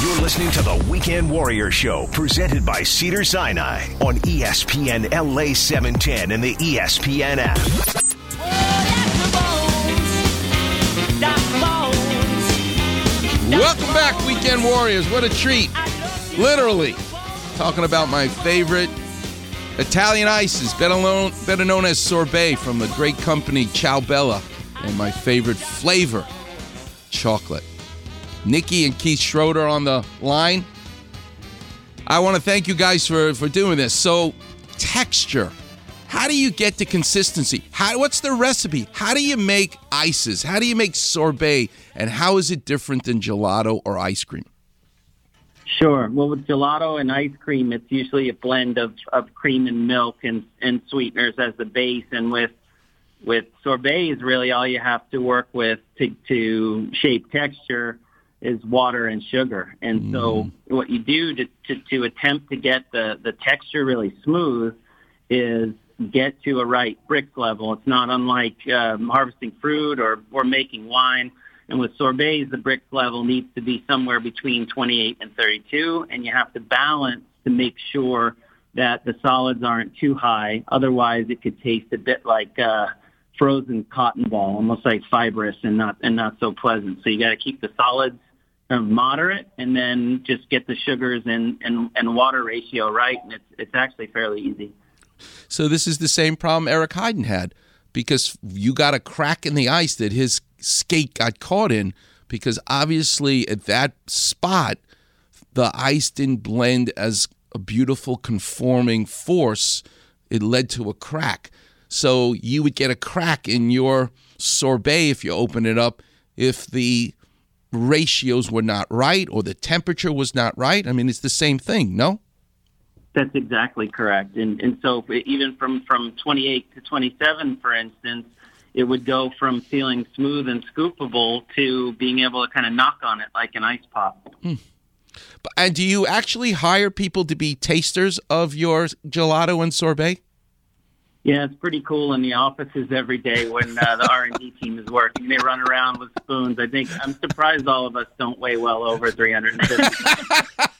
You're listening to the Weekend Warrior Show, presented by Cedar Sinai on ESPN LA 710 and the ESPN app. Welcome back, Weekend Warriors. What a treat. Literally. Talking about my favorite Italian ices, better known, better known as sorbet from the great company Ciao Bella, and my favorite flavor, chocolate. Nikki and Keith Schroeder on the line. I want to thank you guys for, for doing this. So, texture. How do you get to consistency? How, what's the recipe? How do you make ices? How do you make sorbet? And how is it different than gelato or ice cream? Sure. Well, with gelato and ice cream, it's usually a blend of, of cream and milk and, and sweeteners as the base. And with with sorbet, is really all you have to work with to, to shape texture is water and sugar. And so, what you do to, to, to attempt to get the, the texture really smooth is get to a right Brix level. It's not unlike um, harvesting fruit or, or making wine. And with sorbets, the Brix level needs to be somewhere between 28 and 32, and you have to balance to make sure that the solids aren't too high. Otherwise, it could taste a bit like uh, frozen cotton ball, almost like fibrous and not and not so pleasant. So you got to keep the solids moderate, and then just get the sugars and, and, and water ratio right, and it's it's actually fairly easy. So this is the same problem Eric Heiden had because you got a crack in the ice that his skate got caught in because obviously at that spot the ice didn't blend as a beautiful conforming force. It led to a crack. So you would get a crack in your sorbet if you open it up if the ratios were not right or the temperature was not right. I mean, it's the same thing, no? That's exactly correct. And and so even from from 28 to 27, for instance, it would go from feeling smooth and scoopable to being able to kind of knock on it like an ice pop. Hmm. But- And do you actually hire people to be tasters of your gelato and sorbet? Yeah, it's pretty cool in the offices every day when uh, the R and D team is working. They run around with spoons. I think I'm surprised all of us don't weigh well over 350.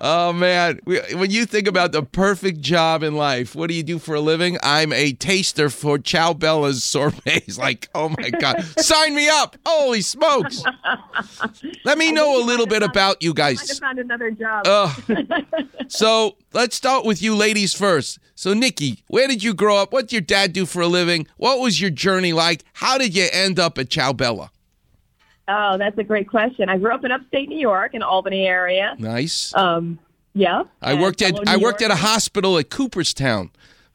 Oh man, when you think about the perfect job in life, what do you do for a living? I'm a taster for Ciao Bella's sorbets. Like, oh my god, sign me up! Holy smokes! Let me know a little bit about you I guys. found another job. Uh, so let's start with you ladies first. So Nikki, where did you grow up? What did your dad do for a living? What was your journey like? How did you end up at Ciao Bella? Oh, that's a great question. I grew up in upstate New York, in Albany area. Nice. Um, yeah. I worked at I New worked at a hospital at Cooperstown,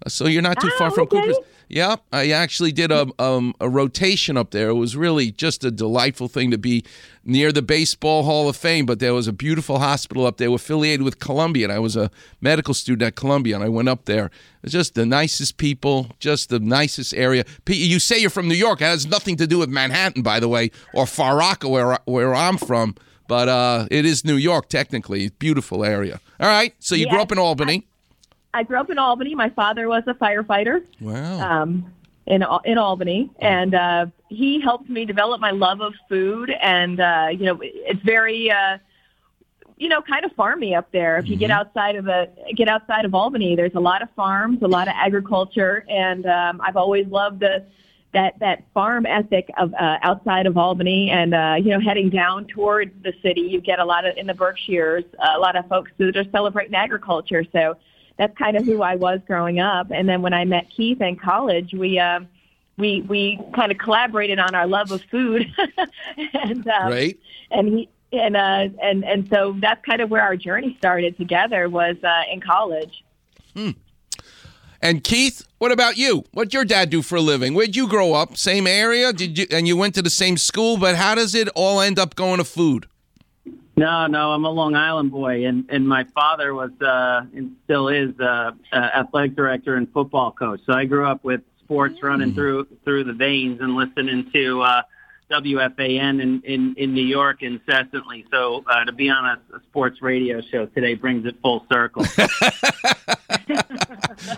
so you're not too Ah, far from okay. Coopers. Yep, I actually did a um, a rotation up there. It was really just a delightful thing to be near the Baseball Hall of Fame. But there was a beautiful hospital up there affiliated with Columbia, and I was a medical student at Columbia, and I went up there. It's just the nicest people, just the nicest area. You say you're from New York. It has nothing to do with Manhattan, by the way, or Far Rockaway, where where I'm from. But uh, it is New York technically. Beautiful area. All right. So you grew up in Albany. I grew up in Albany. My father was a firefighter wow. um, in in Albany, and uh, he helped me develop my love of food. And uh, you know, it's very uh, you know kind of farmy up there. If you get outside of the get outside of Albany, there's a lot of farms, a lot of agriculture, and um, I've always loved the that that farm ethic of uh, outside of Albany, and uh, you know, heading down towards the city, you get a lot of in the Berkshires, a lot of folks that are celebrating agriculture. So that's kind of who I was growing up. And then when I met Keith in college, we uh, we we kind of collaborated on our love of food, and um, Right. and he. And uh, and and so that's kind of where our journey started together was uh, in college. And Keith, what about you? What'd your dad do for a living? Where'd you grow up? Same area? Did you and you went to the same school? But how does it all end up going to food? No, no, I'm a Long Island boy, and and my father was uh, and still is uh, uh, athletic director and football coach. So I grew up with sports running through through the veins and listening to uh, WFAN in, in, in New York incessantly. So uh, to be on a, a sports radio show today brings it full circle.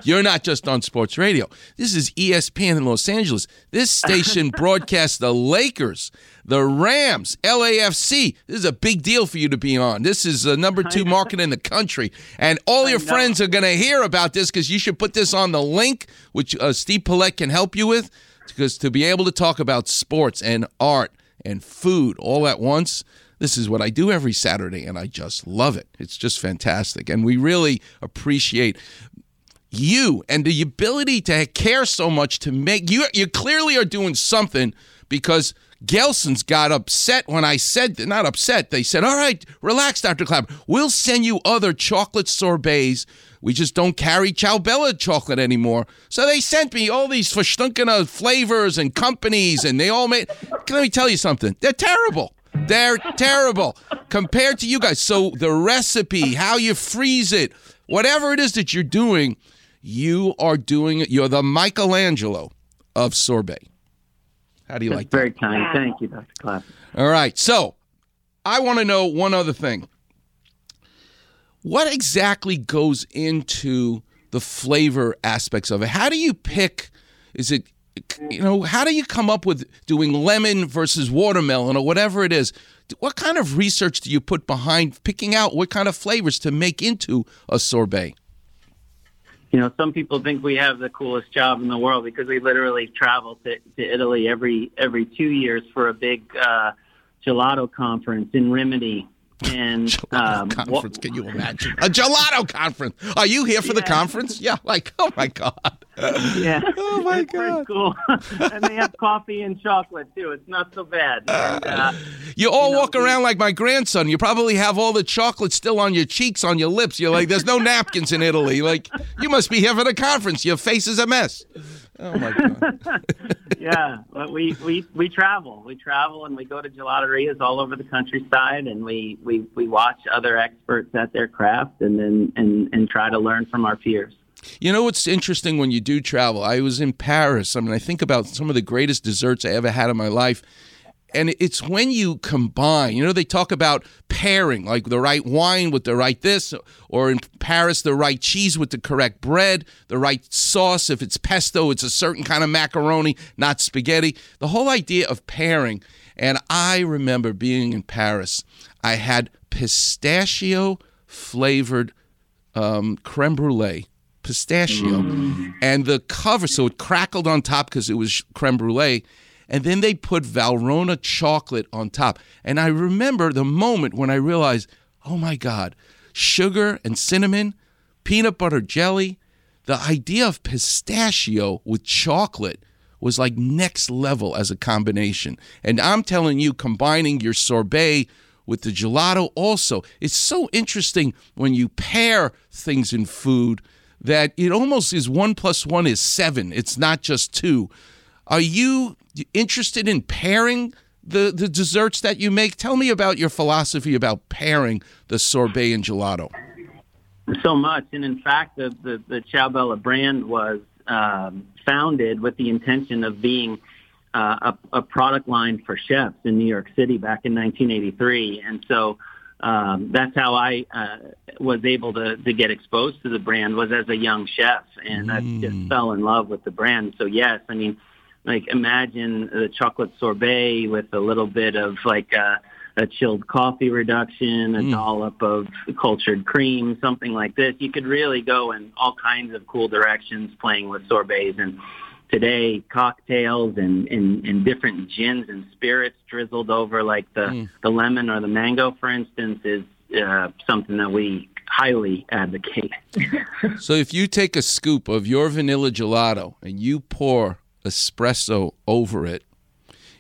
You're not just on sports radio. This is ESPN in Los Angeles. This station broadcasts the Lakers, the Rams, LAFC. This is a big deal for you to be on. This is the number two market in the country. And all your friends are going to hear about this because you should put this on the link, which uh, Steve Paulette can help you with, because to be able to talk about sports and art and food all at once. This is what I do every Saturday, and I just love it. It's just fantastic. And we really appreciate you and the ability to care so much to make you you clearly are doing something because Gelson's got upset when I said not upset. They said, "All right, relax, Dr. Klapper. We'll send you other chocolate sorbets. We just don't carry Ciao Bella chocolate anymore." So they sent me all these verstunkene flavors and companies, and they all made. Let me tell you something. They're terrible. They're terrible compared to you guys. So the recipe, how you freeze it, whatever it is that you're doing, you are doing. You're the Michelangelo of sorbet. How do you That's like that? very kind. Thank you, Dr. Clapp. All right. So I want to know one other thing. What exactly goes into the flavor aspects of it? How do you pick? Is it, you know, how do you come up with doing lemon versus watermelon or whatever it is? What kind of research do you put behind picking out what kind of flavors to make into a sorbet? You know, some people think we have the coolest job in the world because we literally travel to, to Italy every every two years for a big uh, gelato conference in Rimini. And Gelato um, conference. what- Can you imagine a gelato conference? Are you here for the conference? Yeah. Like, oh my god. Yeah. Oh, my it's God. cool. and they have coffee and chocolate too. It's not so bad. And, uh, You all You know, walk around like my grandson. You probably have all the chocolate still on your cheeks, on your lips. You're like, there's no napkins in Italy. Like, you must be here for the conference. Your face is a mess. Oh my god. yeah, but we, we we travel. We travel and we go to gelaterias all over the countryside, and we, we, we watch other experts at their craft, and then and, and try to learn from our peers. You know what's interesting when you do travel? I was in Paris. I mean, I think about some of the greatest desserts I ever had in my life. And it's when you combine, you know, they talk about pairing, like the right wine with the right this, or in Paris, the right cheese with the correct bread, the right sauce. If it's pesto, it's a certain kind of macaroni, not spaghetti. The whole idea of pairing. And I remember being in Paris, I had pistachio flavored um, creme brulee, pistachio, and the cover, so it crackled on top because it was creme brulee. And then they put Valrhona chocolate on top. And I remember the moment when I realized, oh my God, sugar and cinnamon, peanut butter jelly, the idea of pistachio with chocolate was like next level as a combination. And I'm telling you, combining your sorbet with the gelato also, it's so interesting when you pair things in food that it almost is one plus one is seven. It's not just two. Are you interested in pairing the, the desserts that you make? Tell me about your philosophy about pairing the sorbet and gelato. So much, and in fact, the the, the Ciao Bella brand was um, founded with the intention of being uh, a, a product line for chefs in New York City back in 1983, and so. Um, that's how I uh, was able to, to get exposed to the brand was as a young chef, and I just fell in love with the brand. So yes, I mean, like imagine the chocolate sorbet with a little bit of like a, a chilled coffee reduction, a mm. dollop of cultured cream, something like this. You could really go in all kinds of cool directions playing with sorbets and today cocktails and, and, and different gins and spirits drizzled over like the, mm. the lemon or the mango, for instance, is uh, something that we highly advocate. So if you take a scoop of your vanilla gelato and you pour espresso over it,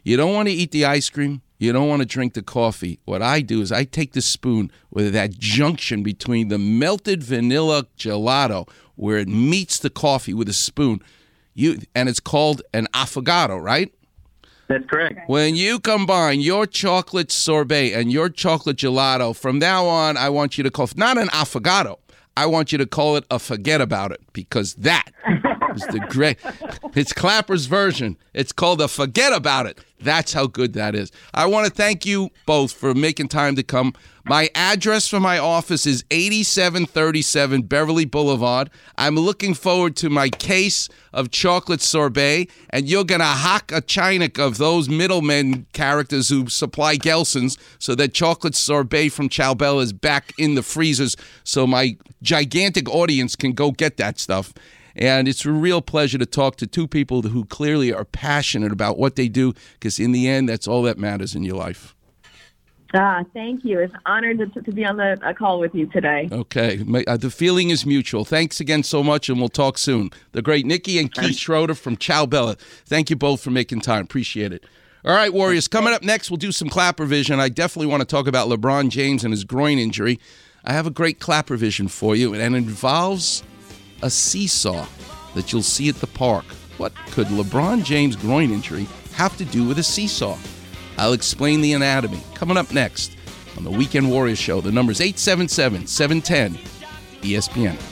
you don't want to eat the ice cream. You don't want to drink the coffee. What I do is I take the spoon with that junction between the melted vanilla gelato where it meets the coffee with a spoon. You and it's called an affogato, right? That's correct. When you combine your chocolate sorbet and your chocolate gelato, from now on, I want you to call not an affogato. I want you to call it a forget about it because that It's the great. It's Klapper's version. It's called the Forget About It. That's how good that is. I want to thank you both for making time to come. My address for my office is 8737 Beverly Boulevard. I'm looking forward to my case of chocolate sorbet, and you're going to hack a chinik of those middlemen characters who supply Gelson's so that chocolate sorbet from Ciao Bella is back in the freezers so my gigantic audience can go get that stuff. And it's a real pleasure to talk to two people who clearly are passionate about what they do because, in the end, that's all that matters in your life. Ah, thank you. It's honored to, to be on the a call with you today. Okay. My, uh, the feeling is mutual. Thanks again so much, and we'll talk soon. The great Nikki and Keith Schroeder from Ciao Bella. Thank you both for making time. Appreciate it. All right, Warriors. Coming up next, we'll do some clap revision. I definitely want to talk about LeBron James and his groin injury. I have a great clap revision for you, and it involves a seesaw that you'll see at the park. What could LeBron James' groin injury have to do with a seesaw? I'll explain the anatomy. Coming up next on the Weekend Warriors Show. The number's 877 710 ESPN.